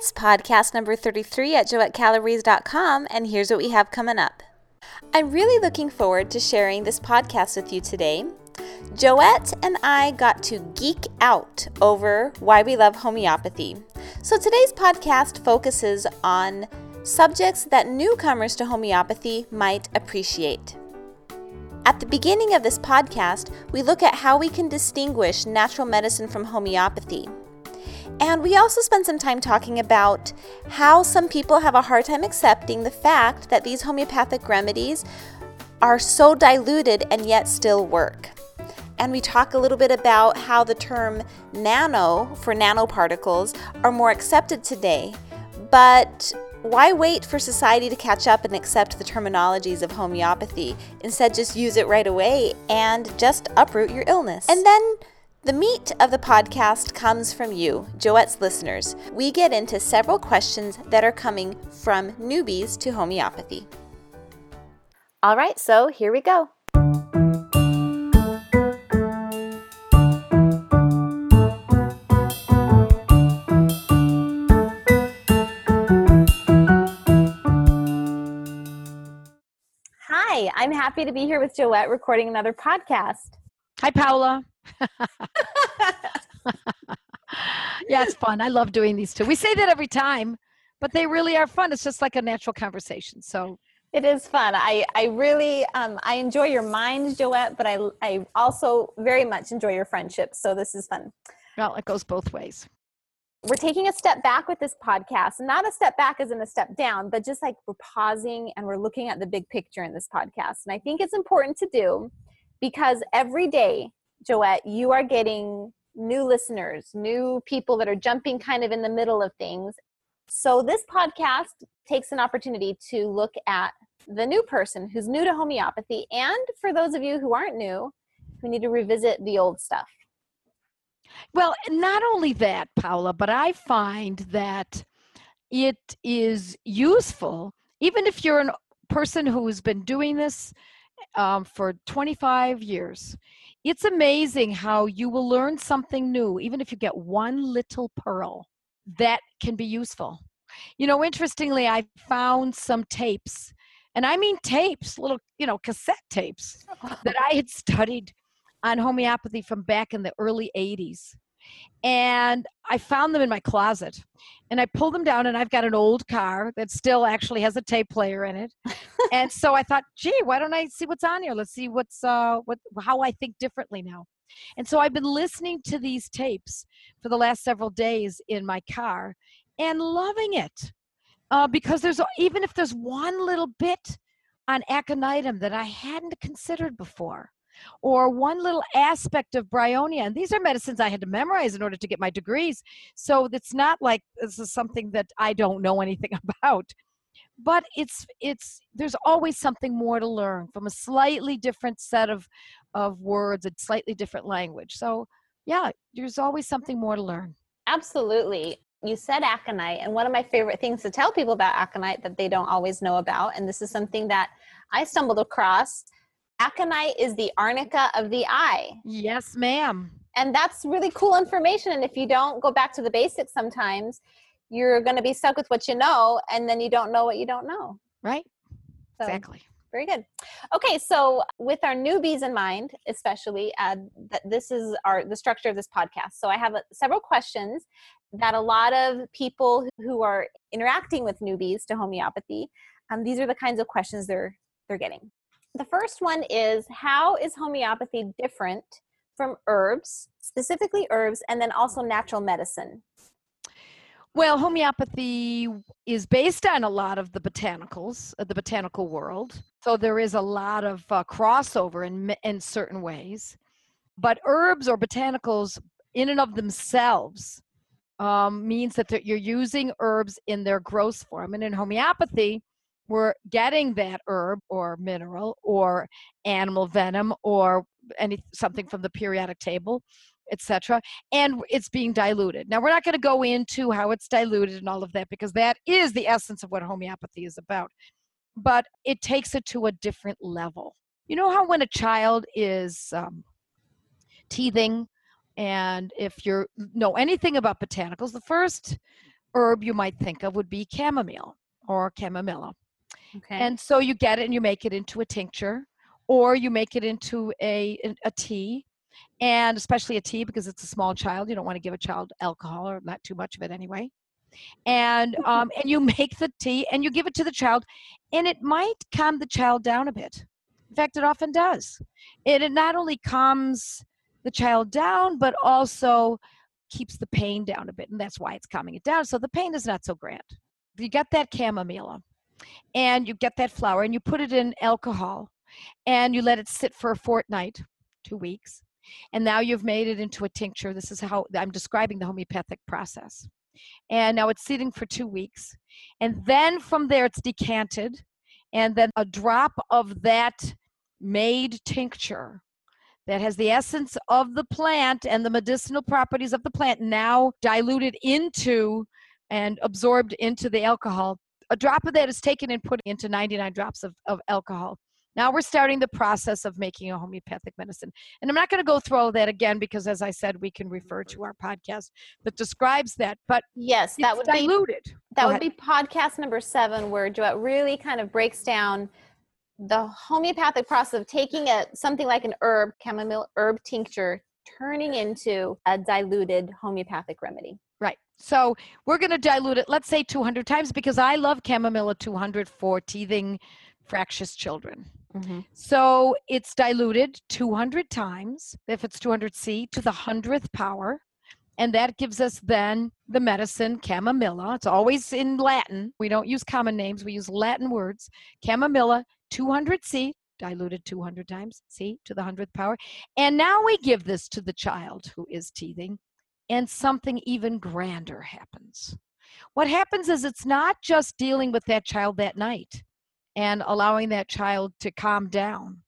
It's podcast number 33 at joettecalabrese.com, and here's what we have coming up. I'm really looking forward to sharing this podcast with you today. Joette and I got to geek out over why we love homeopathy. So today's podcast focuses on subjects that newcomers to homeopathy might appreciate. At the beginning of this podcast, we look at how we can distinguish natural medicine from homeopathy. And we also spend some time talking about how some people have a hard time accepting the fact that these homeopathic remedies are so diluted and yet still work. And we talk a little bit about how the term nano for nanoparticles are more accepted today. But why wait for society to catch up and accept the terminologies of homeopathy? Instead, just use it right away and just uproot your illness. And then the meat of the podcast comes from you, Joette's listeners. We get into several questions that are coming from newbies to homeopathy. All right, so here we go. Hi, I'm happy to be here with Joette recording another podcast. Hi, Paula. yeah, it's fun. I love doing these too. We say that every time, but they really are fun. It's just like a natural conversation. So it is fun. I, I really um, I enjoy your mind, Joette, but I I also very much enjoy your friendship. So this is fun. Well, it goes both ways. We're taking a step back with this podcast, not a step back as in a step down, but just like we're pausing and we're looking at the big picture in this podcast. And I think it's important to do because every day Joette, you are getting new listeners, new people that are jumping kind of in the middle of things. So, this podcast takes an opportunity to look at the new person who's new to homeopathy, and for those of you who aren't new, who need to revisit the old stuff. Well, not only that, Paula, but I find that it is useful, even if you're a person who's been doing this um, for 25 years it's amazing how you will learn something new, even if you get one little pearl that can be useful. You know, interestingly, I found some tapes, and I mean tapes, little, you know, cassette tapes that I had studied on homeopathy from back in the early 80s and I found them in my closet. And I pulled them down, and I've got an old car that still actually has a tape player in it. and so I thought, gee, why don't I see what's on here? Let's see what's uh, what how I think differently now. And so I've been listening to these tapes for the last several days in my car and loving it. Uh, because there's even if there's one little bit on aconitum that I hadn't considered before, or one little aspect of bryonia. And these are medicines I had to memorize in order to get my degrees. So it's not like this is something that I don't know anything about. But it's it's there's always something more to learn from a slightly different set of of words, a slightly different language. So yeah, there's always something more to learn. Absolutely you said aconite and one of my favorite things to tell people about aconite that they don't always know about and this is something that i stumbled across aconite is the arnica of the eye. Yes, ma'am. And that's really cool information. And if you don't go back to the basics sometimes, you're going to be stuck with what you know, and then you don't know what you don't know. Right. So, exactly. Very good. Okay, so with our newbies in mind, especially, uh, that this is our the structure of this podcast. So I have uh, several questions that a lot of people who are interacting with newbies to homeopathy, um, these are the kinds of questions they're they're getting. The first one is how is homeopathy different from herbs, specifically herbs, and then also natural medicine? Well, homeopathy is based on a lot of the botanicals, uh, the botanical world. So there is a lot of uh, crossover in, in certain ways. But herbs or botanicals, in and of themselves, um, means that you're using herbs in their gross form. And in homeopathy, we're getting that herb or mineral or animal venom or any something from the periodic table etc and it's being diluted now we're not going to go into how it's diluted and all of that because that is the essence of what homeopathy is about but it takes it to a different level you know how when a child is um, teething and if you know anything about botanicals the first herb you might think of would be chamomile or chamomilla. Okay. And so you get it and you make it into a tincture or you make it into a, a tea and especially a tea because it's a small child. You don't want to give a child alcohol or not too much of it anyway. And um, and you make the tea and you give it to the child, and it might calm the child down a bit. In fact, it often does. It, it not only calms the child down, but also keeps the pain down a bit, and that's why it's calming it down. So the pain is not so grand. You get that chamomile, and you get that flower, and you put it in alcohol, and you let it sit for a fortnight, two weeks, and now you've made it into a tincture. This is how I'm describing the homeopathic process. And now it's sitting for two weeks. And then from there, it's decanted. And then a drop of that made tincture that has the essence of the plant and the medicinal properties of the plant now diluted into and absorbed into the alcohol. A drop of that is taken and put into 99 drops of, of alcohol. Now we're starting the process of making a homeopathic medicine. And I'm not going to go through all that again because, as I said, we can refer to our podcast that describes that. But yes, that would diluted. Be, that go would ahead. be podcast number seven, where Joette really kind of breaks down the homeopathic process of taking a something like an herb, chamomile herb tincture, turning into a diluted homeopathic remedy. So we're going to dilute it, let's say 200 times, because I love chamomile 200 for teething fractious children. Mm-hmm. So it's diluted 200 times, if it's 200C, to the hundredth power. And that gives us then the medicine chamomilla. It's always in Latin. We don't use common names, we use Latin words. Chamomilla, 200C, diluted 200 times, C to the hundredth power. And now we give this to the child who is teething, and something even grander happens. What happens is it's not just dealing with that child that night and allowing that child to calm down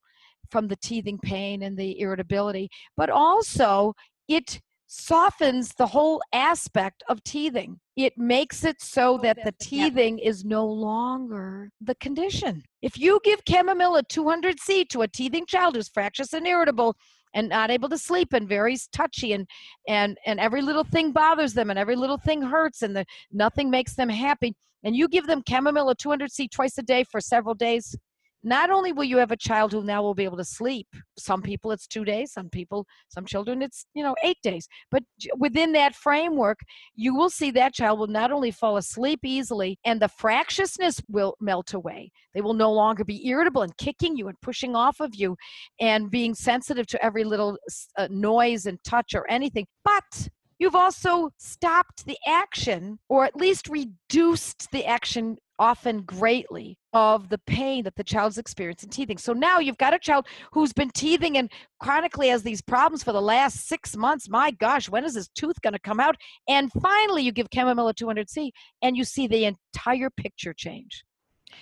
from the teething pain and the irritability, but also it softens the whole aspect of teething. It makes it so oh, that the teething is no longer the condition. If you give chamomilla 200C to a teething child who's fractious and irritable, and not able to sleep and very touchy and and and every little thing bothers them and every little thing hurts and the nothing makes them happy. And you give them chamomile 200C twice a day for several days, not only will you have a child who now will be able to sleep some people it's two days some people some children it's you know eight days but within that framework you will see that child will not only fall asleep easily and the fractiousness will melt away. They will no longer be irritable and kicking you and pushing off of you and being sensitive to every little uh, noise and touch or anything but You've also stopped the action or at least reduced the action often greatly of the pain that the child's experiencing teething. So now you've got a child who's been teething and chronically has these problems for the last six months. My gosh, when is his tooth going to come out? And finally, you give chamomilla 200C and you see the entire picture change.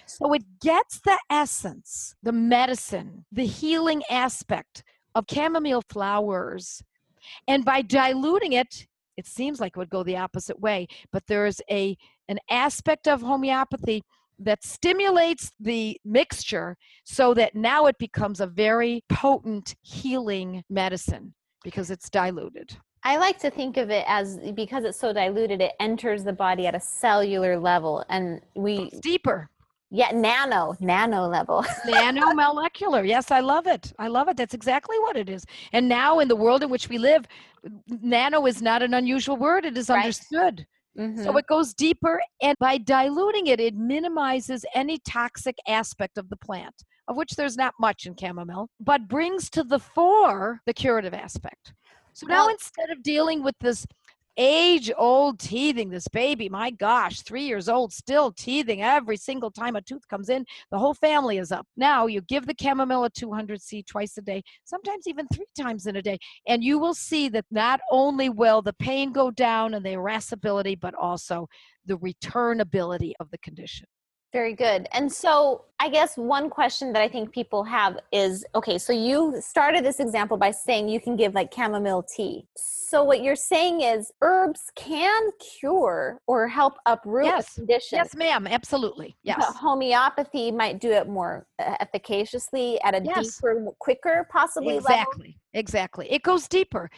So it gets the essence, the medicine, the healing aspect of chamomile flowers and by diluting it, it seems like it would go the opposite way, but there is a an aspect of homeopathy that stimulates the mixture so that now it becomes a very potent healing medicine because it's diluted. I like to think of it as because it's so diluted, it enters the body at a cellular level, and we it's deeper. Yeah, nano, nano level. nano molecular. Yes, I love it. I love it. That's exactly what it is. And now, in the world in which we live, nano is not an unusual word, it is right. understood. Mm-hmm. So it goes deeper, and by diluting it, it minimizes any toxic aspect of the plant, of which there's not much in chamomile, but brings to the fore the curative aspect. So now well, instead of dealing with this age old teething. This baby, my gosh, three years old, still teething every single time a tooth comes in. The whole family is up. Now you give the chamomilla 200C twice a day, sometimes even three times in a day, and you will see that not only will the pain go down and the irascibility, but also the returnability of the condition. Very good. And so I guess one question that I think people have is okay, so you started this example by saying you can give like chamomile tea. So what you're saying is herbs can cure or help uproot yes. a condition. Yes, ma'am. Absolutely. Yes. But homeopathy might do it more uh, efficaciously at a yes. deeper, quicker, possibly exactly. Level. Exactly. It goes deeper.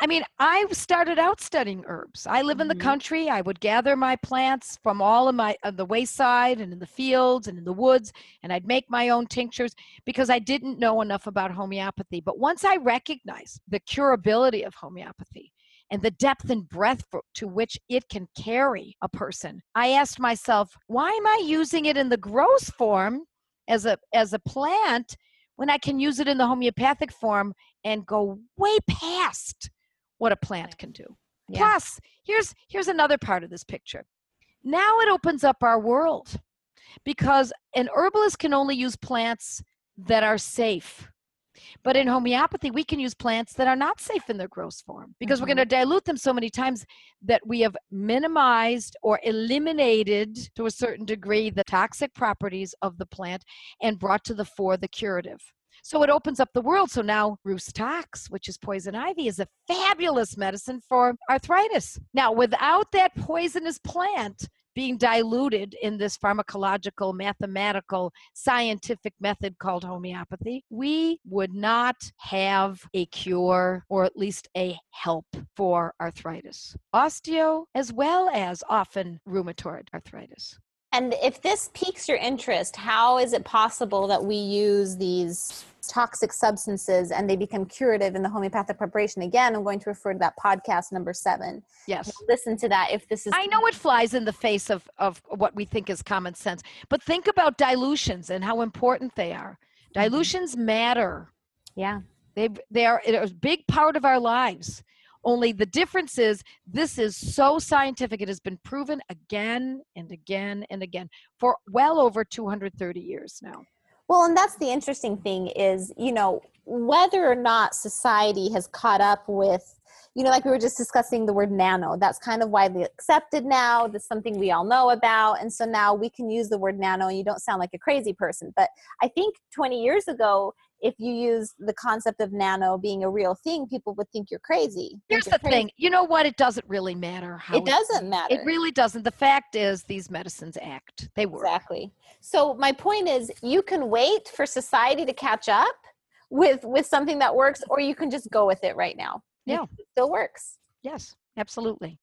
I mean, I started out studying herbs. I live in the mm-hmm. country. I would gather my plants from all of my of the wayside and in the fields and in the woods, and I'd make my own tinctures because I didn't know enough about homeopathy. But once I recognized the curability of homeopathy and the depth and breadth for, to which it can carry a person, I asked myself, why am I using it in the gross form as a as a plant when I can use it in the homeopathic form and go way past what a plant can do. Yeah. Plus, here's here's another part of this picture. Now it opens up our world because an herbalist can only use plants that are safe. But in homeopathy, we can use plants that are not safe in their gross form because mm-hmm. we're going to dilute them so many times that we have minimized or eliminated to a certain degree the toxic properties of the plant and brought to the fore the curative. So it opens up the world. So now Rhus tox, which is poison ivy, is a fabulous medicine for arthritis. Now, without that poisonous plant, being diluted in this pharmacological, mathematical, scientific method called homeopathy, we would not have a cure or at least a help for arthritis, osteo, as well as often rheumatoid arthritis. And if this piques your interest, how is it possible that we use these toxic substances and they become curative in the homeopathic preparation? Again, I'm going to refer to that podcast number seven. Yes. Listen to that if this is. I know it flies in the face of, of what we think is common sense, but think about dilutions and how important they are. Mm-hmm. Dilutions matter. Yeah. They, they are it is a big part of our lives. Only the difference is this is so scientific. It has been proven again and again and again for well over 230 years now. Well, and that's the interesting thing is, you know, whether or not society has caught up with you know, like we were just discussing the word nano, that's kind of widely accepted now. That's something we all know about. And so now we can use the word nano and you don't sound like a crazy person. But I think 20 years ago, if you use the concept of nano being a real thing, people would think you're crazy. Here's the crazy. thing. You know what? It doesn't really matter how it doesn't matter. It really doesn't. The fact is these medicines act. They work. Exactly. So my point is you can wait for society to catch up with with something that works or you can just go with it right now. Yeah. It still works. Yes, absolutely.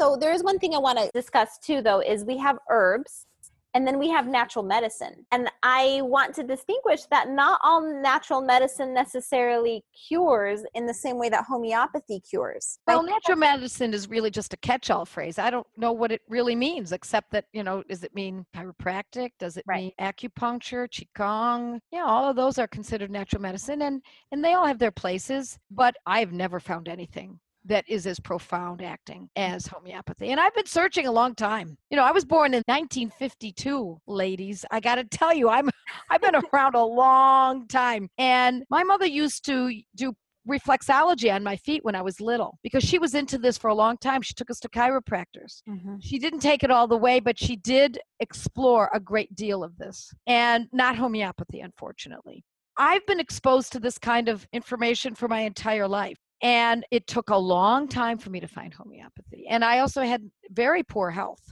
So there's one thing I want to discuss too though is we have herbs and then we have natural medicine. And I want to distinguish that not all natural medicine necessarily cures in the same way that homeopathy cures. Well, natural medicine is really just a catch all phrase. I don't know what it really means, except that, you know, does it mean chiropractic? Does it right. mean acupuncture, Qigong? Yeah, all of those are considered natural medicine and, and they all have their places, but I've never found anything that is as profound acting as homeopathy. And I've been searching a long time. You know, I was born in 1952, ladies. I got to tell you, I'm I've been around a long time. And my mother used to do reflexology on my feet when I was little because she was into this for a long time. She took us to chiropractors. Mm-hmm. She didn't take it all the way, but she did explore a great deal of this and not homeopathy, unfortunately. I've been exposed to this kind of information for my entire life. And it took a long time for me to find homeopathy. And I also had very poor health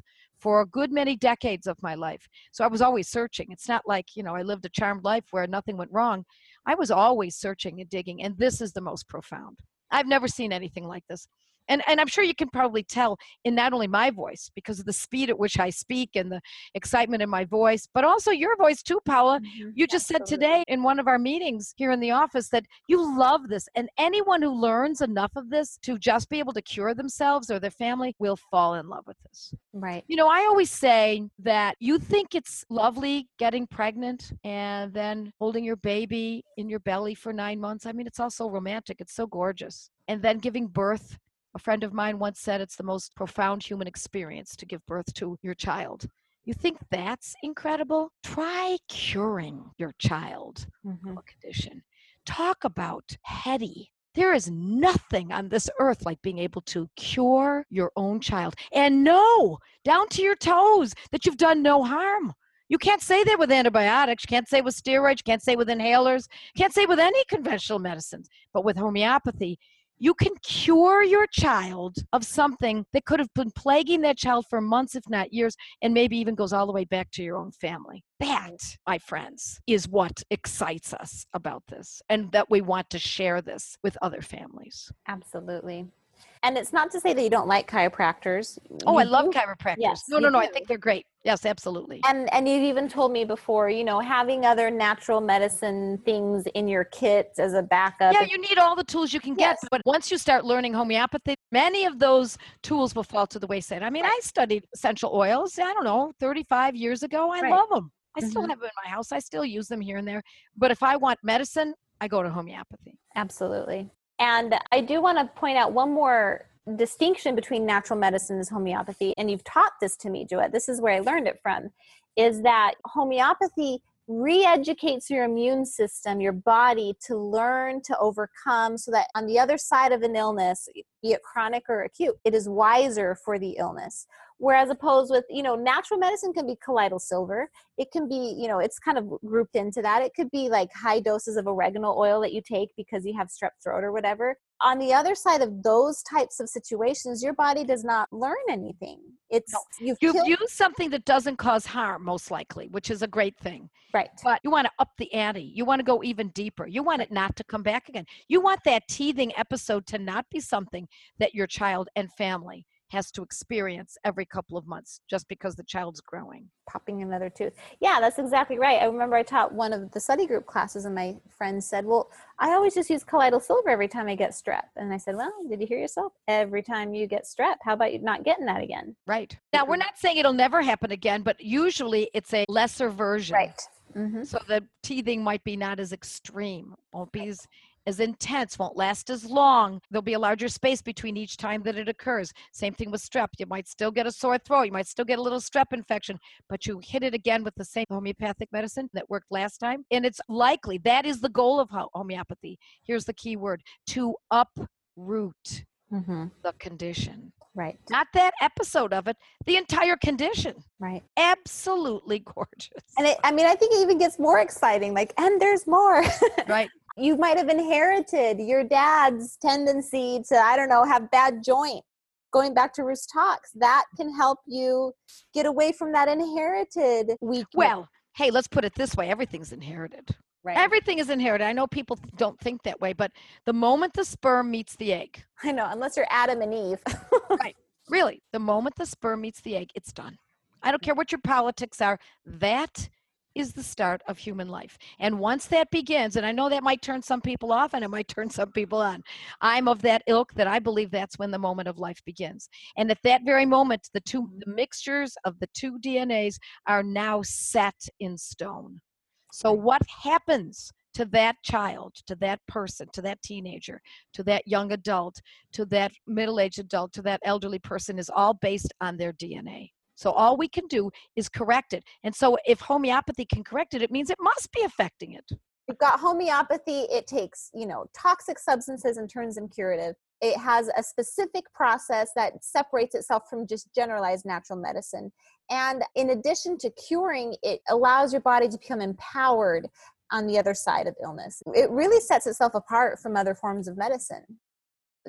for a good many decades of my life. So I was always searching. It's not like, you know, I lived a charmed life where nothing went wrong. I was always searching and digging. And this is the most profound. I've never seen anything like this and and i'm sure you can probably tell in not only my voice because of the speed at which i speak and the excitement in my voice but also your voice too paula. Mm-hmm. you just Absolutely. said today in one of our meetings here in the office that you love this and anyone who learns enough of this to just be able to cure themselves or their family will fall in love with this. Right. You know i always say that you think it's lovely getting pregnant and then holding your baby in your belly for nine months. I mean it's also romantic it's so gorgeous. And then giving birth a friend of mine once said it's the most profound human experience to give birth to your child. You think that's incredible? Try curing your child mm-hmm. a condition. Talk about heady. There is nothing on this earth like being able to cure your own child and know down to your toes that you've done no harm. You can't say that with antibiotics. You can't say with steroids. You can't say with inhalers. You can't say with any conventional medicines. But with homeopathy, you can cure your child of something that could have been plaguing that child for months, if not years, and maybe even goes all the way back to your own family. That, my friends, is what excites us about this, and that we want to share this with other families. Absolutely. And it's not to say that you don't like chiropractors. Oh, You I love do- chiropractors. Yes, no, no, no. I think they're great. Yes, absolutely. And and you've even told me before, you know, having other natural medicine things in your kit as a backup. Yeah, you need all the tools you can get. But once you start learning homeopathy, many of those tools will fall to the wayside. I mean, I studied essential oils, I don't know, 35 years ago. I Right. love them. I still Mhm. have them in my house. I still use them here and there. But if I want medicine, I go to homeopathy. Absolutely. And I do want to point out one more distinction between natural medicine and homeopathy. And you've taught this to me, Joette. This is where I learned it from. Is that homeopathy re-educates your immune system, your body to learn to overcome so that on the other side of an illness, be it chronic or acute, it is wiser for the illness. Whereas opposed with, you know, natural medicine can be colloidal silver. It can be, you know, it's kind of grouped into that. It could be like high doses of oregano oil that you take because you have strep throat or whatever. On the other side of those types of situations, your body does not learn anything. It's No. you've You've killed, used something that doesn't cause harm, most likely, which is a great thing. right. But you want to up the ante. You want to go even deeper. You want it not to come back again. You want that teething episode to not be something that your child and family has to experience every couple of months just because the child's growing. popping another tooth. Yeah, that's exactly right. I remember I taught one of the study group classes, and my friend said, Well, I always just use colloidal silver every time I get strep. And I said, Well, did you hear yourself? Every time you get strep, how about you not getting that again? Right. Now, we're not saying it'll never happen again, but usually it's a lesser version. Mm-hmm. So the teething might be not as extreme, won't be as, as intense, won't last as long. There'll be a larger space between each time that it occurs. Same thing with strep. You might still get a sore throat. You might still get a little strep infection, but you hit it again with the same homeopathic medicine that worked last time. And it's likely that is the goal of homeopathy. Here's the key word to uproot Mm-hmm. the condition. Right, Not that episode of it, the entire condition. right. Absolutely gorgeous. And it, I mean, I think it even gets more exciting. Like, and there's more. right. You might have inherited your dad's tendency to, I don't know, have bad joint. Going back to Rhus tox, that can help you get away from that inherited weakness. Well, hey, let's put it this way everything's inherited. right. Everything is inherited. I know people don't think that way, but the moment the sperm meets the egg, I know, unless you're Adam and Eve. Right. Really, the moment the sperm meets the egg, it's done. I don't care what your politics are, that is the start of human life. And once that begins, and I know that might turn some people off and it might turn some people on, I'm of that ilk that I believe that's when the moment of life begins. And at that very moment, the two the mixtures of the two DNAs are now set in stone. So what happens to that child, to that person, to that teenager, to that young adult, to that middle-aged adult, to that elderly person is all based on their DNA. So all we can do is correct it. And so if homeopathy can correct it, it means it must be affecting it. You've got homeopathy, it takes, you know, toxic substances and turns them curative. It has a specific process that separates itself from just generalized natural medicine. And in addition to curing, it allows your body to become empowered on the other side of illness. It really sets itself apart from other forms of medicine.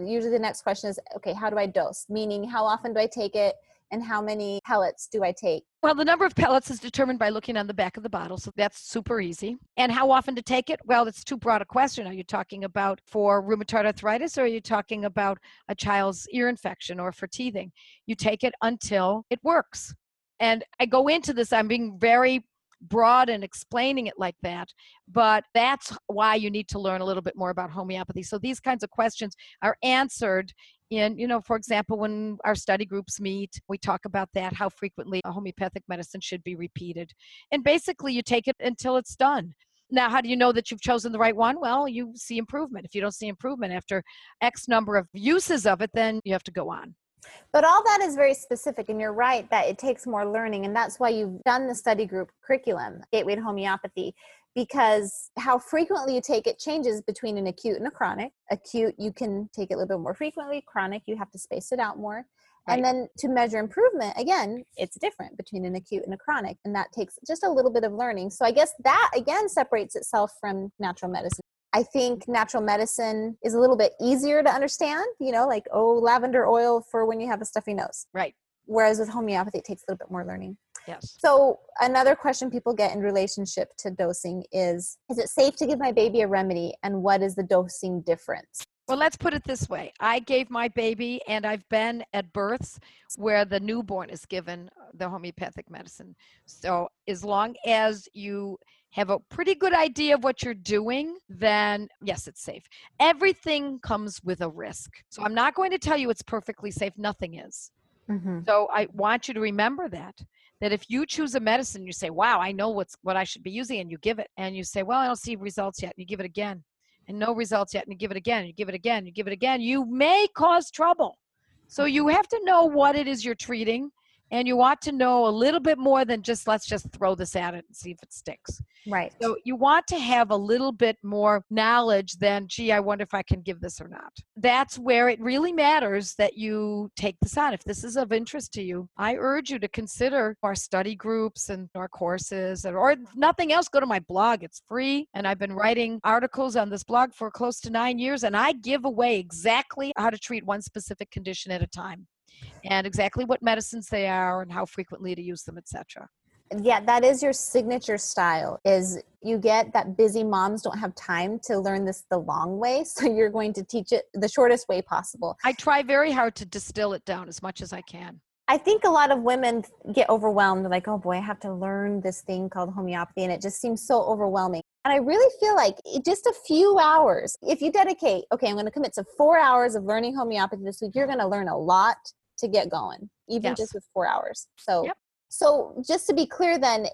Usually the next question is okay, how do I dose? Meaning, how often do I take it? And how many pellets do I take? Well, the number of pellets is determined by looking on the back of the bottle, so that's super easy. And how often to take it? Well, it's too broad a question. Are you talking about for rheumatoid arthritis or are you talking about a child's ear infection or for teething? You take it until it works. And I go into this, I'm being very broad and explaining it like that, but that's why you need to learn a little bit more about homeopathy. So these kinds of questions are answered in, you know, for example, when our study groups meet, we talk about that, how frequently a homeopathic medicine should be repeated. And basically, you take it until it's done. Now, how do you know that you've chosen the right one? Well, you see improvement. If you don't see improvement after X number of uses of it, then you have to go on. But all that is very specific, and you're right that it takes more learning, and that's why you've done the study group curriculum, Gateway to Homeopathy, because how frequently you take it changes between an acute and a chronic. Acute, you can take it a little bit more frequently. Chronic, you have to space it out more. And then to measure improvement, again, it's different between an acute and a chronic, and that takes just a little bit of learning. So I guess that again separates itself from natural medicine. I think natural medicine is a little bit easier to understand, you know, like, oh, lavender oil for when you have a stuffy nose. Right. Whereas with homeopathy, it takes a little bit more learning. Yes. So another question people get in relationship to dosing is is it safe to give my baby a remedy and what is the dosing difference? Well, let's put it this way. I gave my baby, and I've been at births where the newborn is given the homeopathic medicine. So, as long as you have a pretty good idea of what you're doing, then yes, it's safe. Everything comes with a risk. So, I'm not going to tell you it's perfectly safe. Nothing is. Mm-hmm. So, I want you to remember that that if you choose a medicine you say wow i know what's what i should be using and you give it and you say well i don't see results yet and you give it again and no results yet and you give it again you give it again you give it again you may cause trouble. So you have to know what it is you're treating and you want to know a little bit more than just let's just throw this at it and see if it sticks. Right. So you want to have a little bit more knowledge than, gee, I wonder if I can give this or not. That's where it really matters that you take this on. If this is of interest to you, I urge you to consider our study groups and our courses, or nothing else, go to my blog. It's free. And I've been writing articles on this blog for close to nine years, and I give away exactly how to treat one specific condition at a time and exactly what medicines they are and how frequently to use them, etc. Yeah, that is your signature style. Is you get that busy moms don't have time to learn this the long way, so you're going to teach it the shortest way possible. I try very hard to distill it down as much as I can. I think a lot of women get overwhelmed. like, oh boy, I have to learn this thing called homeopathy, and it just seems so overwhelming. And I really feel like just a few hours, if you dedicate, okay, I'm going to commit to four hours of learning homeopathy this week, you're going to learn a lot to get going, even yes. just with four hours. So, yep. so just to be clear, then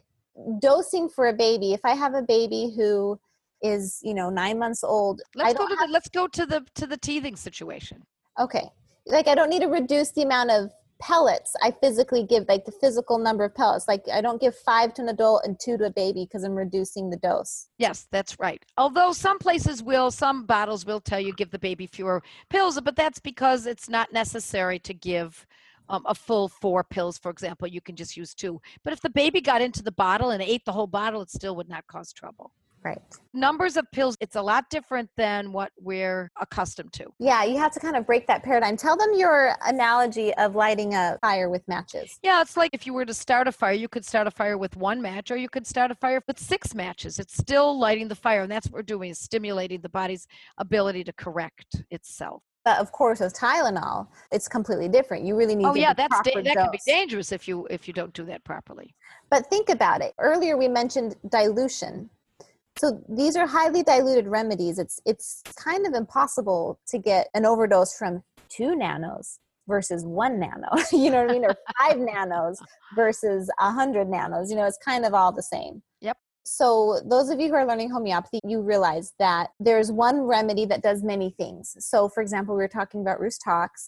dosing for a baby. If I have a baby who is, you know, nine months old, let's go to the let's go to the to the teething situation. Okay, like I don't need to reduce the amount of pellets i physically give like the physical number of pellets. Like i don't give five to an adult and two to a baby because i'm reducing the dose. Yes that's right. Although some places will some bottles will tell you give the baby fewer pills but that's because it's not necessary to give um, a full four pills for example you can just use two. But if the baby got into the bottle and ate the whole bottle it still would not cause trouble Right. Numbers of pills, it's a lot different than what we're accustomed to. Yeah, you have to kind of break that paradigm. Tell them your analogy of lighting a fire with matches. Yeah, it's like if you were to start a fire, you could start a fire with one match or you could start a fire with six matches. It's still lighting the fire. And that's what we're doing is stimulating the body's ability to correct itself. But of course, with Tylenol, it's completely different. You really need. Oh yeah, that's da- that can be dangerous if you if you don't do that properly. But think about it. Earlier, we mentioned dilution so these are highly diluted remedies. It's it's kind of impossible to get an overdose from two nanos versus one nano. you know what I mean? Or five nanos versus a hundred nanos. You know, it's kind of all the same. Yep. So those of you who are learning homeopathy, you realize that there's one remedy that does many things. So for example, we were talking about Rhus tox.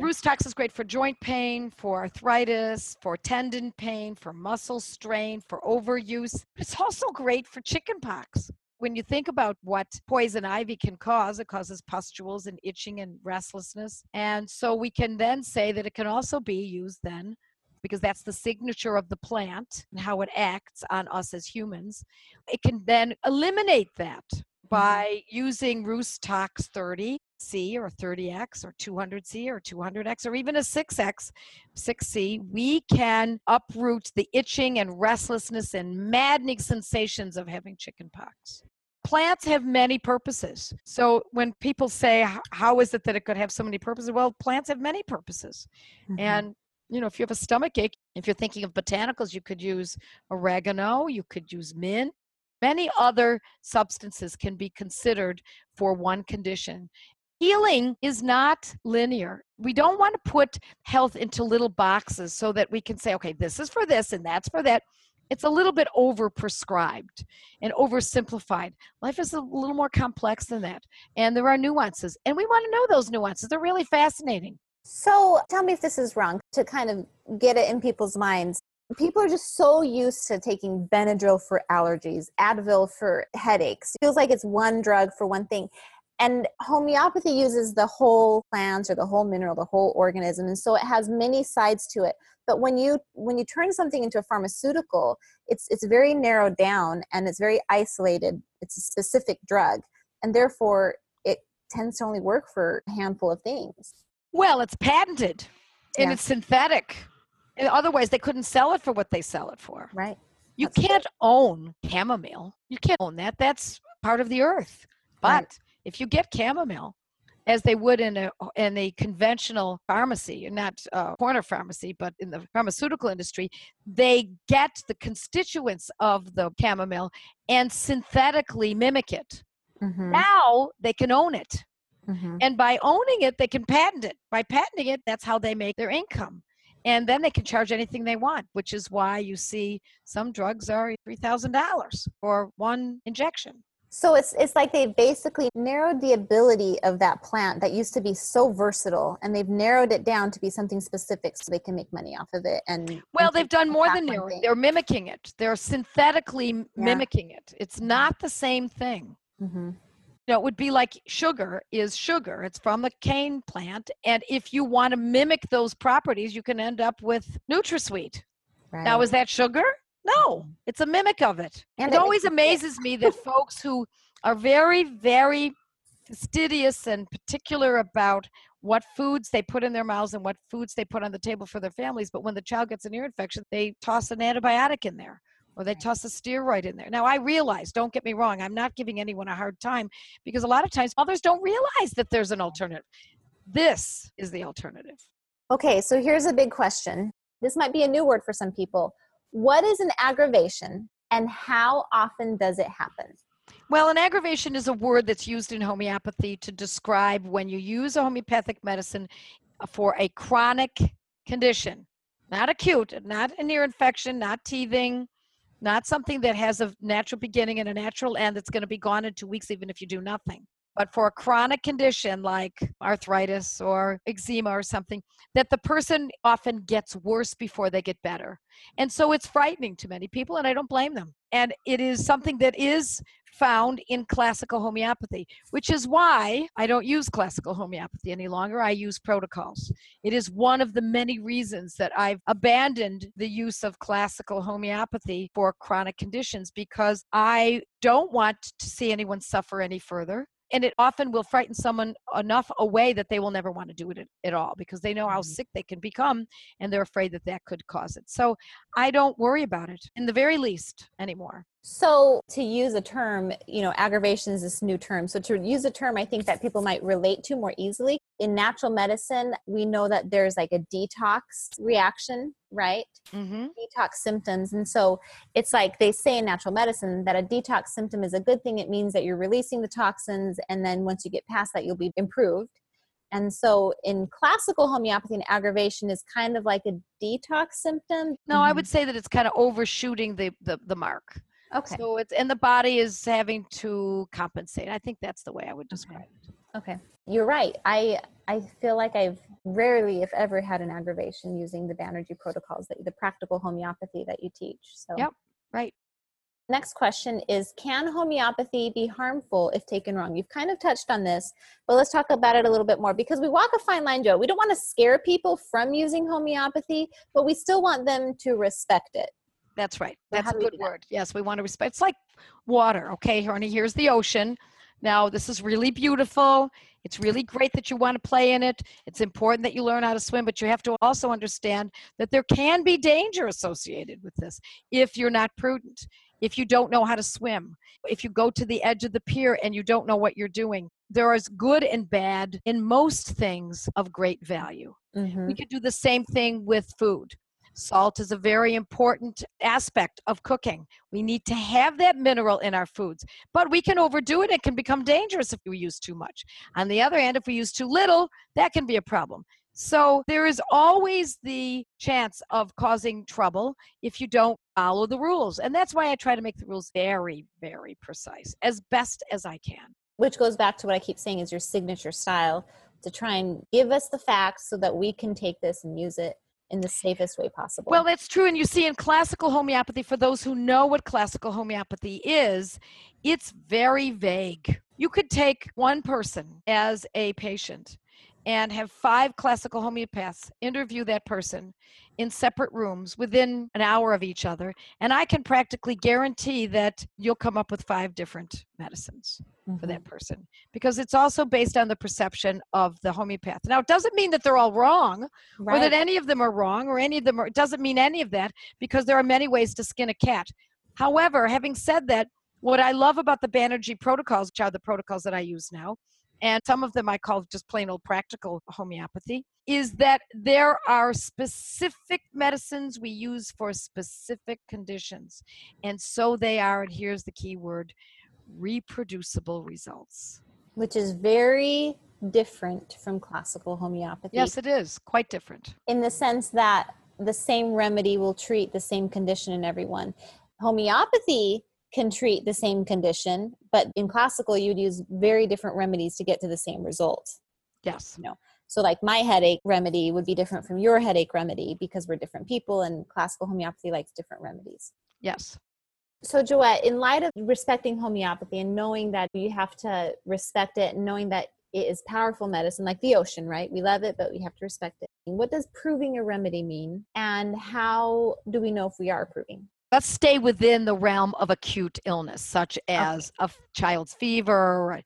Rhus tox is great for joint pain, for arthritis, for tendon pain, for muscle strain, for overuse. It's also great for chickenpox. When you think about what poison ivy can cause, it causes pustules and itching and restlessness. And so we can then say that it can also be used then because that's the signature of the plant and how it acts on us as humans. It can then eliminate that mm-hmm. by using Rhus tox 30 C or 30X or 200C or 200X or even a 6X, 6C, we can uproot the itching and restlessness and maddening sensations of having chickenpox. Plants have many purposes. So when people say, how is it that it could have so many purposes? Well, plants have many purposes. Mm-hmm. And you know, if you have a stomach ache, if you're thinking of botanicals, you could use oregano, you could use mint, Many other substances can be considered for one condition. Healing is not linear. We don't want to put health into little boxes so that we can say, okay, this is for this and that's for that. It's a little bit over prescribed and oversimplified. Life is a little more complex than that. And there are nuances. And we want to know those nuances. They're really fascinating. So tell me if this is wrong to kind of get it in people's minds people are just so used to taking Benadryl for allergies, Advil for headaches. It feels like it's one drug for one thing. And homeopathy uses the whole plant or the whole mineral, the whole organism, and so it has many sides to it. But when you when you turn something into a pharmaceutical, it's it's very narrowed down and it's very isolated. It's a specific drug, and therefore it tends to only work for a handful of things. Well, it's patented and yeah. it's synthetic. Otherwise, they couldn't sell it for what they sell it for. Right. You That's can't true. own chamomile. You can't own that. That's part of the earth. But right. If you get chamomile, as they would in a in a conventional pharmacy, not a corner pharmacy, but in the pharmaceutical industry, they get the constituents of the chamomile and synthetically mimic it. Mm-hmm. Now they can own it. Mm-hmm. And by owning it, they can patent it. By patenting it, that's how they make their income and then they can charge anything they want which is why you see some drugs are $3000 for one injection so it's it's like they've basically narrowed the ability of that plant that used to be so versatile and they've narrowed it down to be something specific so they can make money off of it and well they've done more than narrowing they're mimicking it they're synthetically yeah. mimicking it it's not the same thing mm-hmm know, it would be like sugar is sugar. It's from the cane plant. And if you want to mimic those properties, you can end up with NutraSweet. Right. Now, is that sugar? No, mm. it's a mimic of it. And it, it always amazes me that folks who are very, very fastidious and particular about what foods they put in their mouths and what foods they put on the table for their families. But when the child gets an ear infection, they toss an antibiotic in there or they toss a steroid in there. Now, I realize, don't get me wrong, I'm not giving anyone a hard time because a lot of times mothers don't realize that there's an alternative. This is the alternative. Okay, so here's a big question. This might be a new word for some people. What is an aggravation and how often does it happen? Well, an aggravation is a word that's used in homeopathy to describe when you use a homeopathic medicine uh, for a chronic condition, not acute, not an ear infection, not teething, not something that has a natural beginning and a natural end that's going to be gone in two weeks, even if you do nothing. But for a chronic condition like arthritis or eczema or something, that the person often gets worse before they get better. And so it's frightening to many people, and I don't blame them. And it is something that is found in classical homeopathy, which is why I don't use classical homeopathy any longer. I use protocols. It is one of the many reasons that I've abandoned the use of classical homeopathy for chronic conditions because I don't want to see anyone suffer any further and it often will frighten someone enough away that they will never want to do it at, all because they know how mm-hmm. sick they can become and they're afraid that that could cause it so i don't worry about it in the very least anymore so to use a term you know aggravation is this new term. So to use a term i think that people might relate to more easily in natural medicine we know that there's like a detox reaction right? Mm-hmm. detox symptoms. And so it's like they say in natural medicine that a detox symptom is a good thing. It means that you're releasing the toxins and then once you get past that you'll be improved. And so in classical homeopathy an aggravation is kind of like a detox symptom. No mm-hmm. i would say that it's kind of overshooting the, the the mark okay so it's and the body is having to compensate i think that's the way i would describe okay. it Okay. You're right. I I feel like I've rarely, if ever, had an aggravation using the Banerjee protocols, that the practical homeopathy that you teach. So Yep. Right. Next question is Can homeopathy be harmful if taken wrong? You've kind of touched on this, but let's talk about it a little bit more because we walk a fine line, Joe. We don't want to scare people from using homeopathy, but we still want them to respect it. That's right. That's a good word. Yes, we want to respect. It's like water. Okay, honey, here's the ocean. Now, this is really beautiful. It's really great that you want to play in it. It's important that you learn how to swim, but you have to also understand that there can be danger associated with this if you're not prudent, if you don't know how to swim, if you go to the edge of the pier and you don't know what you're doing. There is good and bad in most things of great value. Mm-hmm. We could do the same thing with food. Salt is a very important aspect of cooking. We need to have that mineral in our foods, but we can overdo it. It can become dangerous if we use too much. On the other hand, if we use too little, that can be a problem. So there is always the chance of causing trouble if you don't follow the rules. And that's why I try to make the rules very, very precise as best as I can. Which goes back to what I keep saying is your signature style to try and give us the facts so that we can take this and use it in the safest way possible. Well, that's true. And you see, in classical homeopathy, for those who know what classical homeopathy is, it's very vague. you could take one person as a patient and have five classical homeopaths interview that person in separate rooms within an hour of each other. And I can practically guarantee that you'll come up with five different medicines mm-hmm. for that mm-hmm. person because it's also based on the perception of the homeopath. Now, it doesn't mean that they're all wrong right. or that any of them are wrong or any of them are, it doesn't mean any of that because there are many ways to skin a cat. However, having said that, what I love about the Banerjee protocols, which are the protocols that I use now, and some of them I call just plain old practical homeopathy, is that there are specific medicines we use for specific conditions. And so they are, and here's the key word reproducible results. Which is very different from classical homeopathy. Yes, it is quite different. In the sense that the same remedy will treat the same condition in everyone. Homeopathy can treat the same condition, but in classical, you'd use very different remedies to get to the same result. Yes. You know, so like my headache remedy would be different from your headache remedy because we're different people, and classical homeopathy likes different remedies. Yes. So, Joette, in light of respecting homeopathy and knowing that you have to respect it, and knowing that it is powerful medicine, like the ocean, right? We love it, but we have to respect it. What does proving a remedy mean? And how do we know if we are proving? Let's stay within the realm of acute illness such as okay. a child's fever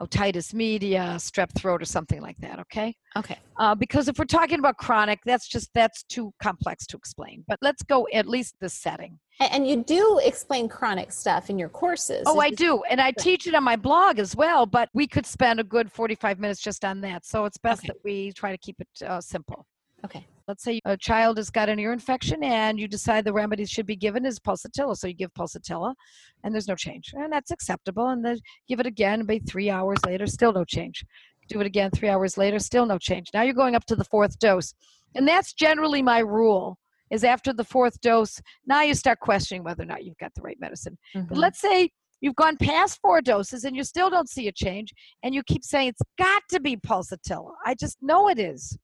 otitis media strep throat or something like that okay? Okay. Uh, because if we're talking about chronic that's just that's too complex to explain but let's go at least the setting. And you do explain chronic stuff in your courses oh i do and i teach it on my blog as well but we could spend a good 45 minutes just on that so it's best okay. that we try to keep it uh, simple. Okay let's say a child has got an ear infection and you decide the remedy should be given is pulsatilla. So you give pulsatilla and there's no change and that's acceptable and then give it again maybe three hours later still no change. Do it again three hours later still no change. Now you're going up to the fourth dose and that's generally my rule is after the fourth dose now you start questioning whether or not you've got the right medicine. Mm-hmm. but let's say you've gone past four doses and you still don't see a change and you keep saying it's got to be pulsatilla. I just know it is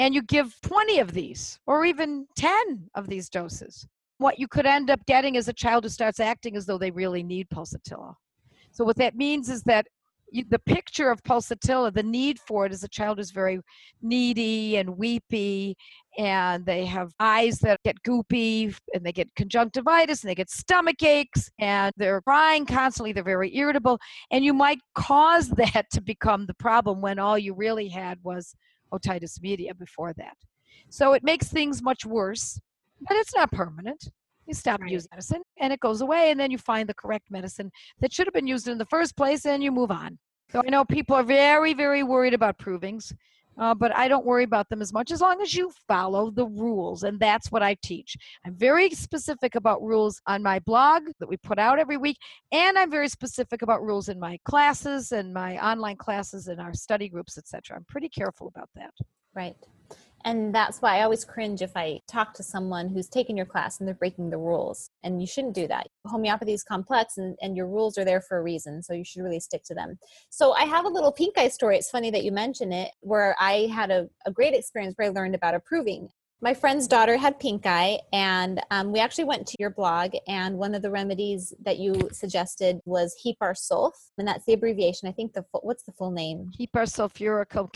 and you give 20 of these or even 10 of these doses, what you could end up getting is a child who starts acting as though they really need pulsatilla. So, what that means is that you, the picture of pulsatilla, the need for it is a child who's very needy and weepy, and they have eyes that get goopy, and they get conjunctivitis, and they get stomach aches, and they're crying constantly. They're very irritable, and you might cause that to become the problem when all you really had was otitis media before that. So it makes things much worse, but it's not permanent. You stop right. using medicine and it goes away, and then you find the correct medicine that should have been used in the first place and you move on. So I know people are very, very worried about provings. Uh, but I don't worry about them as much as long as you follow the rules. And that's what I teach. I'm very specific about rules on my blog that we put out every week. And I'm very specific about rules in my classes and my online classes and our study groups, etc. I'm pretty careful about that. Right. And that's why I always cringe if I talk to someone who's taken your class and they're breaking the rules. And you shouldn't do that. Homeopathy is complex and, and your rules are there for a reason. So you should really stick to them. So I have a little pink eye story. It's funny that you mention it, where I had a, a great experience where I learned about approving. My friend's daughter had pink eye, and um, we actually went to your blog. And one of the remedies that you suggested was Hepar sulf, and that's the abbreviation. I think the what's the full name? Hepar sulfuricum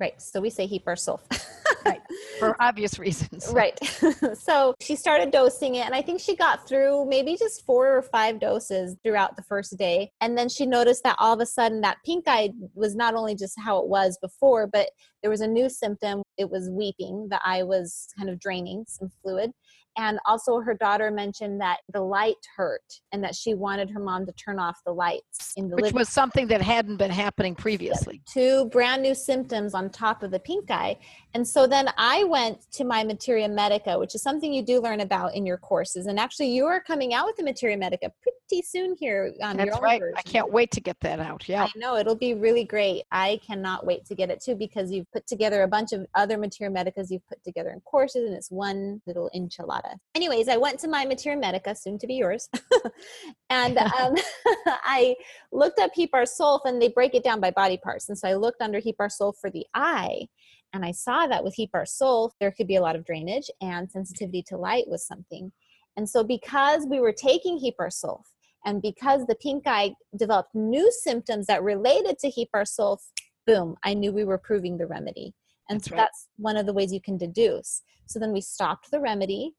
Right. So we say Hepar sulf. right. For obvious reasons. Right. so she started dosing it, and I think she got through maybe just four or five doses throughout the first day. And then she noticed that all of a sudden that pink eye was not only just how it was before, but there was a new symptom. It was weeping. The eye was kind of draining some fluid and also her daughter mentioned that the light hurt and that she wanted her mom to turn off the lights in the which living was something that hadn't been happening previously. Two brand new symptoms on top of the pink eye and so then i went to my materia medica which is something you do learn about in your courses. And actually you are coming out with the materia medica pretty soon here on that's right. Version. i can't wait to get that out. Yeah. I know. It'll be really great. I cannot wait to get it too because you've put together a bunch of other materia medicas you've put together in courses and it's one little enchilada. Anyways, I went to my Materia Medica, soon to be yours, and um, I looked up Hepar sulf, and they break it down by body parts. And so I looked under Hepar sulf for the eye, and I saw that with Hepar sulf, there could be a lot of drainage, and sensitivity to light was something. And so, because we were taking Hepar sulf, And because the pink eye developed new symptoms that related to Hepar sulf, boom, I knew we were proving the remedy. And that's so right. that's one of the ways you can deduce. So then we stopped the remedy.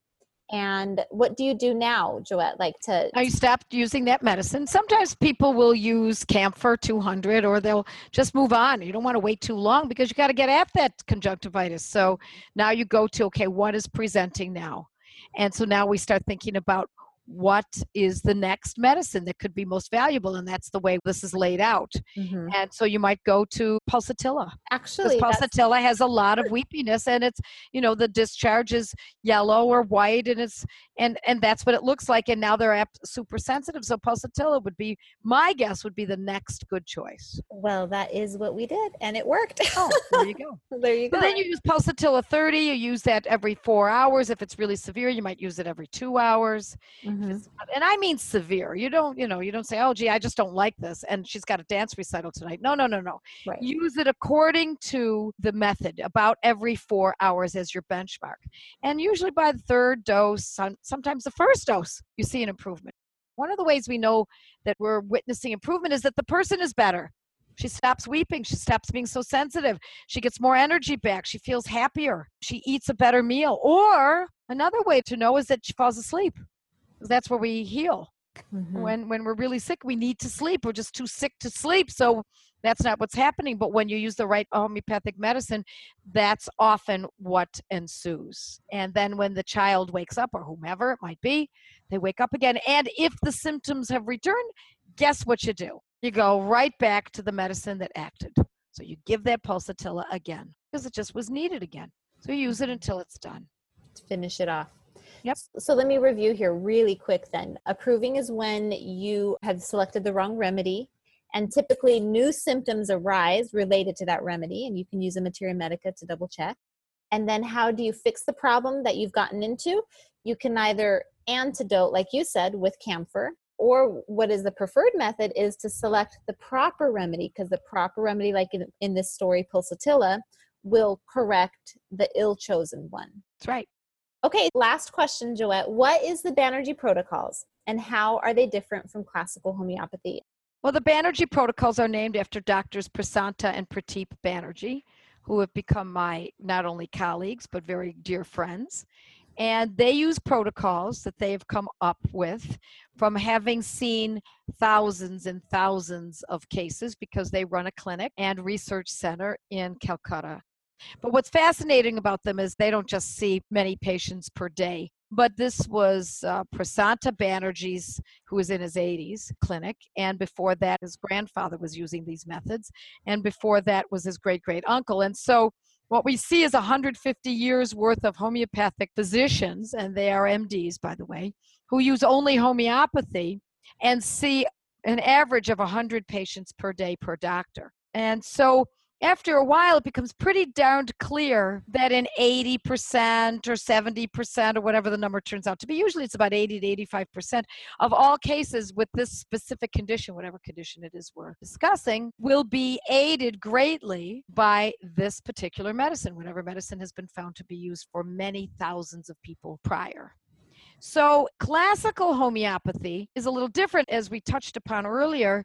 And what do you do now, Joette? Like to I stopped using that medicine. Sometimes people will use Camphor 200 or they'll just move on. You don't want to wait too long because you got to get at that conjunctivitis. So now you go to okay, what is presenting now? And so now we start thinking about what is the next medicine that could be most valuable and that's the way this is laid out. Mm-hmm. and so you might go to pulsatilla actually pulsatilla has a lot of weepiness and it's you know the discharge is yellow or white and it's and and that's what it looks like and now they're super sensitive so pulsatilla would be my guess would be the next good choice. Well that is what we did and it worked. Oh there you go. There you go but then you use pulsatilla 30 you use that every four hours. If it's really severe you might use it every two hours. mm-hmm mm-hmm. and I mean severe. You don't, you know, you don't say, "Oh, gee, I just don't like this," and she's got a dance recital tonight. No, no, no, no. Right. Use it according to the method, about every four hours as your benchmark, and usually by the third dose, sometimes the first dose, you see an improvement. One of the ways we know that we're witnessing improvement is that the person is better. She stops weeping. She stops being so sensitive. She gets more energy back. She feels happier. She eats a better meal. Or another way to know is that she falls asleep that's where we heal. Mm-hmm. When when we're really sick, we need to sleep. We're just too sick to sleep. So that's not what's happening. But when you use the right homeopathic medicine, that's often what ensues. And then when the child wakes up, or whomever it might be, they wake up again. And if the symptoms have returned, guess what you do? You go right back to the medicine that acted. So you give that pulsatilla again because it just was needed again. So you use it mm-hmm. until it's done. To finish it off. Yep. So let me review here really quick then. Approving is when you have selected the wrong remedy and typically new symptoms arise related to that remedy and you can use a materia medica to double check. And then how do you fix the problem that you've gotten into? You can either antidote like you said with camphor or what is the preferred method is to select the proper remedy because the proper remedy like in, in this story pulsatilla will correct the ill chosen one. That's right. Okay, last question, Joette. What is the Banerjee protocols and how are they different from classical homeopathy? Well, the Banerjee protocols are named after doctors Prasanta and Prateep Banerjee, who have become my not only colleagues but very dear friends. And they use protocols that they have come up with from having seen thousands and thousands of cases because they run a clinic and research center in Calcutta, but what's fascinating about them is they don't just see many patients per day. But this was uh, Prasanta Banerjee's, who was in his 80s, clinic. And before that, his grandfather was using these methods. And before that was his great great uncle. And so what we see is 150 years worth of homeopathic physicians, and they are MDs, by the way, who use only homeopathy and see an average of 100 patients per day per doctor. And so after a while, it becomes pretty darned clear that in 80% or 70% or whatever the number turns out to be, usually it's about 80 to 85% of all cases with this specific condition, whatever condition it is we're discussing, will be aided greatly by this particular medicine, whatever medicine has been found to be used for many thousands of people prior. So, classical homeopathy is a little different, as we touched upon earlier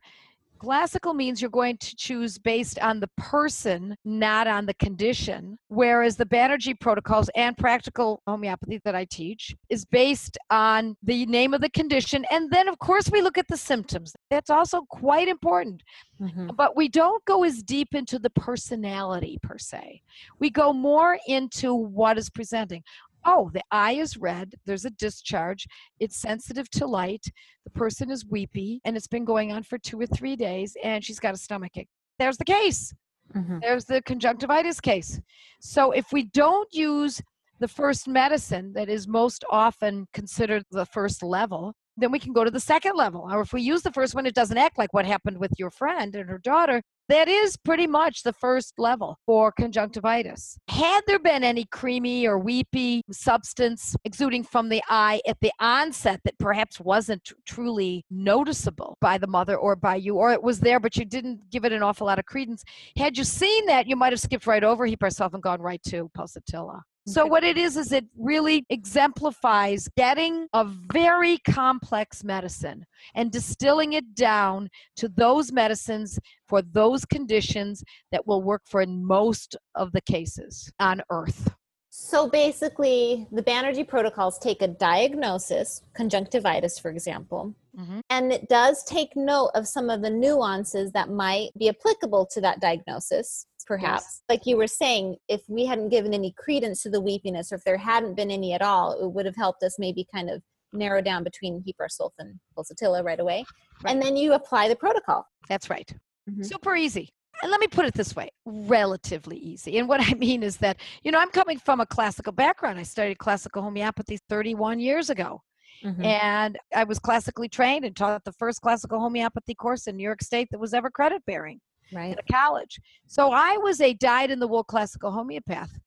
Classical means you're going to choose based on the person, not on the condition. Whereas the Banerjee protocols and practical homeopathy that I teach is based on the name of the condition. And then, of course, we look at the symptoms. That's also quite important. Mm-hmm. But we don't go as deep into the personality per se. We go more into what is presenting oh, the eye is red, there's a discharge, it's sensitive to light, the person is weepy, and it's been going on for two or three days, and she's got a stomach ache. There's the case. Mm-hmm. There's the conjunctivitis case. So if we don't use the first medicine that is most often considered the first level, then we can go to the second level. Or if we use the first one, it doesn't act like what happened with your friend and her daughter, that is pretty much the first level for conjunctivitis. Had there been any creamy or weepy substance exuding from the eye at the onset that perhaps wasn't truly noticeable by the mother or by you, or it was there but you didn't give it an awful lot of credence, had you seen that, you might have skipped right over Hepar sulf and gone right to pulsatilla. So, what it is, is it really exemplifies getting a very complex medicine and distilling it down to those medicines for those conditions that will work for in most of the cases on earth. So basically, the Banerjee protocols take a diagnosis, conjunctivitis, for example, Mhm. and it does take note of some of the nuances that might be applicable to that diagnosis, perhaps. Like you were saying, if we hadn't given any credence to the weepiness, or if there hadn't been any at all, it would have helped us maybe kind of narrow down between Heparsulf and pulsatilla right away. And then you apply the protocol. That's right. Mhm. Super easy. And let me put it this way relatively easy. And what I mean is that, you know, I'm coming from a classical background. I studied classical homeopathy 31 years ago. Mhm. And I was classically trained and taught the first classical homeopathy course in New York State that was ever credit bearing Right. at a college. So I was a dyed in the wool classical homeopath.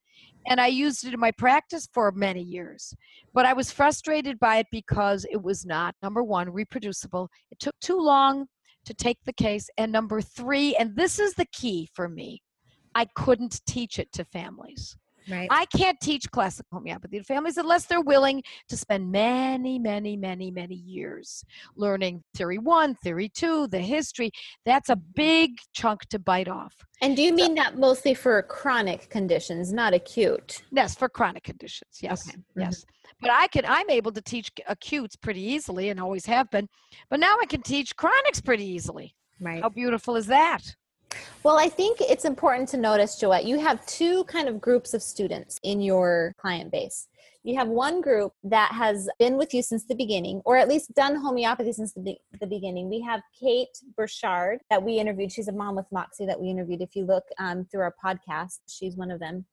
And I used it in my practice for many years. But I was frustrated by it because it was not, number one, reproducible. It took too long to take the case. And number three, and this is the key for me, I couldn't teach it to families. Right. I can't teach classical homeopathy to families unless they're willing to spend many, many, many, many years learning theory one, theory two, the history. That's a big chunk to bite off. And do you mean that mostly for chronic conditions, not acute? Yes, for chronic conditions. Yes, Okay. Mhm. yes. But I can. I'm able to teach acutes pretty easily, and always have been. But now I can teach chronics pretty easily. Right. How beautiful is that? Well, I think it's important to notice, Joette, you have two kind of groups of students in your client base. You have one group that has been with you since the beginning, or at least done homeopathy since the, be- the beginning. We have Kate Burchard that we interviewed. She's a mom with Moxie that we interviewed. If you look um, through our podcast, she's one of them.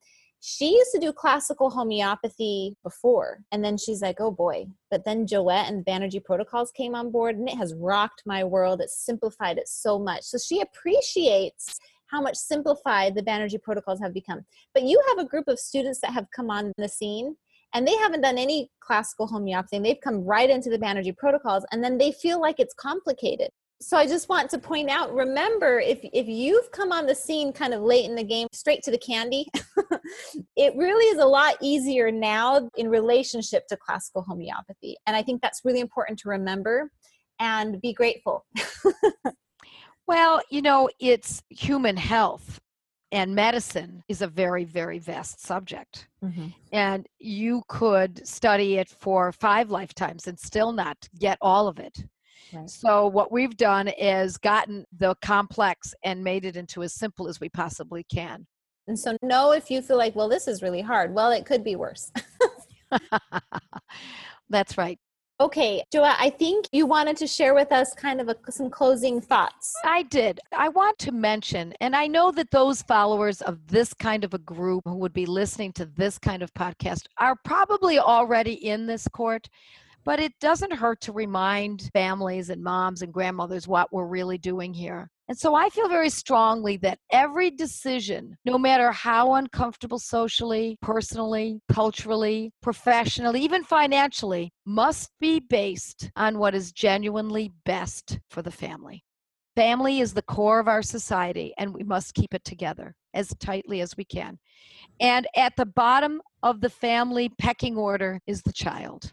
She used to do classical homeopathy before, and then she's like, oh boy. But then Joette and the Banerjee protocols came on board, and it has rocked my world. It simplified it so much. So she appreciates how much simplified the Banerjee protocols have become. But you have a group of students that have come on the scene and they haven't done any classical homeopathy and they've come right into the Banerjee protocols and then they feel like it's complicated. So I just want to point out remember if if you've come on the scene kind of late in the game straight to the candy it really is a lot easier now in relationship to classical homeopathy and I think that's really important to remember and be grateful. Well, you know, it's human health and medicine is a very, very vast subject. Mm-hmm. And you could study it for five lifetimes and still not get all of it. Right. So, what we've done is gotten the complex and made it into as simple as we possibly can. And so know if you feel like, well, this is really hard. Well, it could be worse. That's right. Okay, Joa, I think you wanted to share with us kind of a, some closing thoughts. I did. I want to mention, and I know that those followers of this kind of a group who would be listening to this kind of podcast are probably already in this court, but it doesn't hurt to remind families and moms and grandmothers what we're really doing here. And so I feel very strongly that every decision, no matter how uncomfortable socially, personally, culturally, professionally, even financially, must be based on what is genuinely best for the family. Family is the core of our society, and we must keep it together as tightly as we can. And at the bottom of the family pecking order is the child.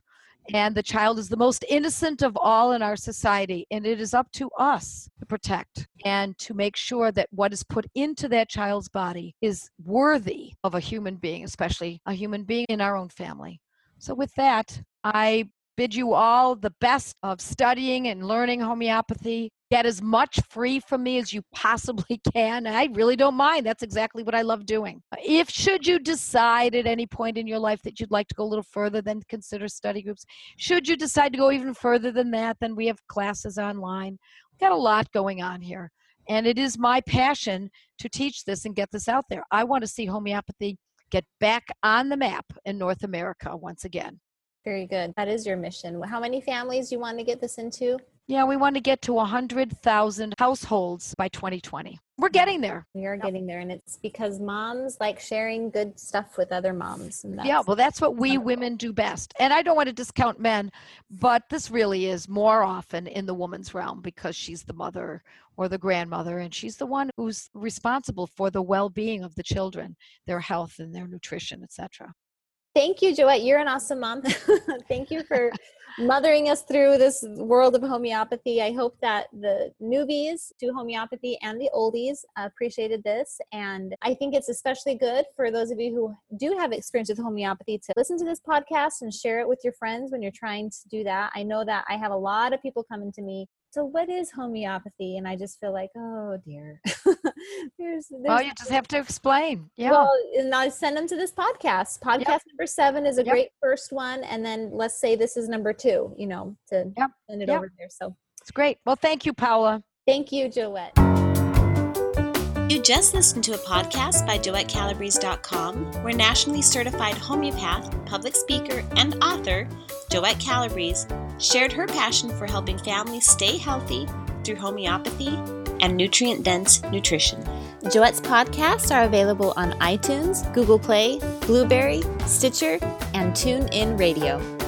And the child is the most innocent of all in our society. And it is up to us to protect and to make sure that what is put into that child's body is worthy of a human being, especially a human being in our own family. So, with that, I bid you all the best of studying and learning homeopathy. Get as much free from me as you possibly can. I really don't mind. That's exactly what I love doing. Uh, if should you decide at any point in your life that you'd like to go a little further, then consider study groups. Should you decide to go even further than that, then we have classes online. We've got a lot going on here. And it is my passion to teach this and get this out there. I want to see homeopathy get back on the map in North America once again. Very good. That is your mission. How many families do you want to get this into? Yeah, we want to get to 100,000 households by 2020. We're getting there. We are getting there, and it's because moms like sharing good stuff with other moms. And that's, Yeah, well, that's what we wonderful. women do best. And I don't want to discount men, but this really is more often in the woman's realm because she's the mother or the grandmother, and she's the one who's responsible for the well being of the children, their health and their nutrition, etc. Thank you, Joette. You're an awesome mom. Thank you for mothering us through this world of homeopathy. I hope that the newbies to homeopathy and the oldies appreciated this. And I think it's especially good for those of you who do have experience with homeopathy to listen to this podcast and share it with your friends when you're trying to do that. I know that I have a lot of people coming to me so what is homeopathy? And i just feel like oh dear. There's, there's well you just have to explain. Yeah. Well and i send them to this podcast. Podcast yep. number seven is a yep. great first one and then let's say this is number two you know to yep. send it over there so. It's great. Well thank you paula thank you joette. You just listened to a podcast by JoetteCalabrese.com, where nationally certified homeopath, public speaker, and author Joette Calabrese shared her passion for helping families stay healthy through homeopathy and nutrient dense nutrition. Joette's podcasts are available on iTunes, Google Play, Blubrry, Stitcher, and TuneIn Radio.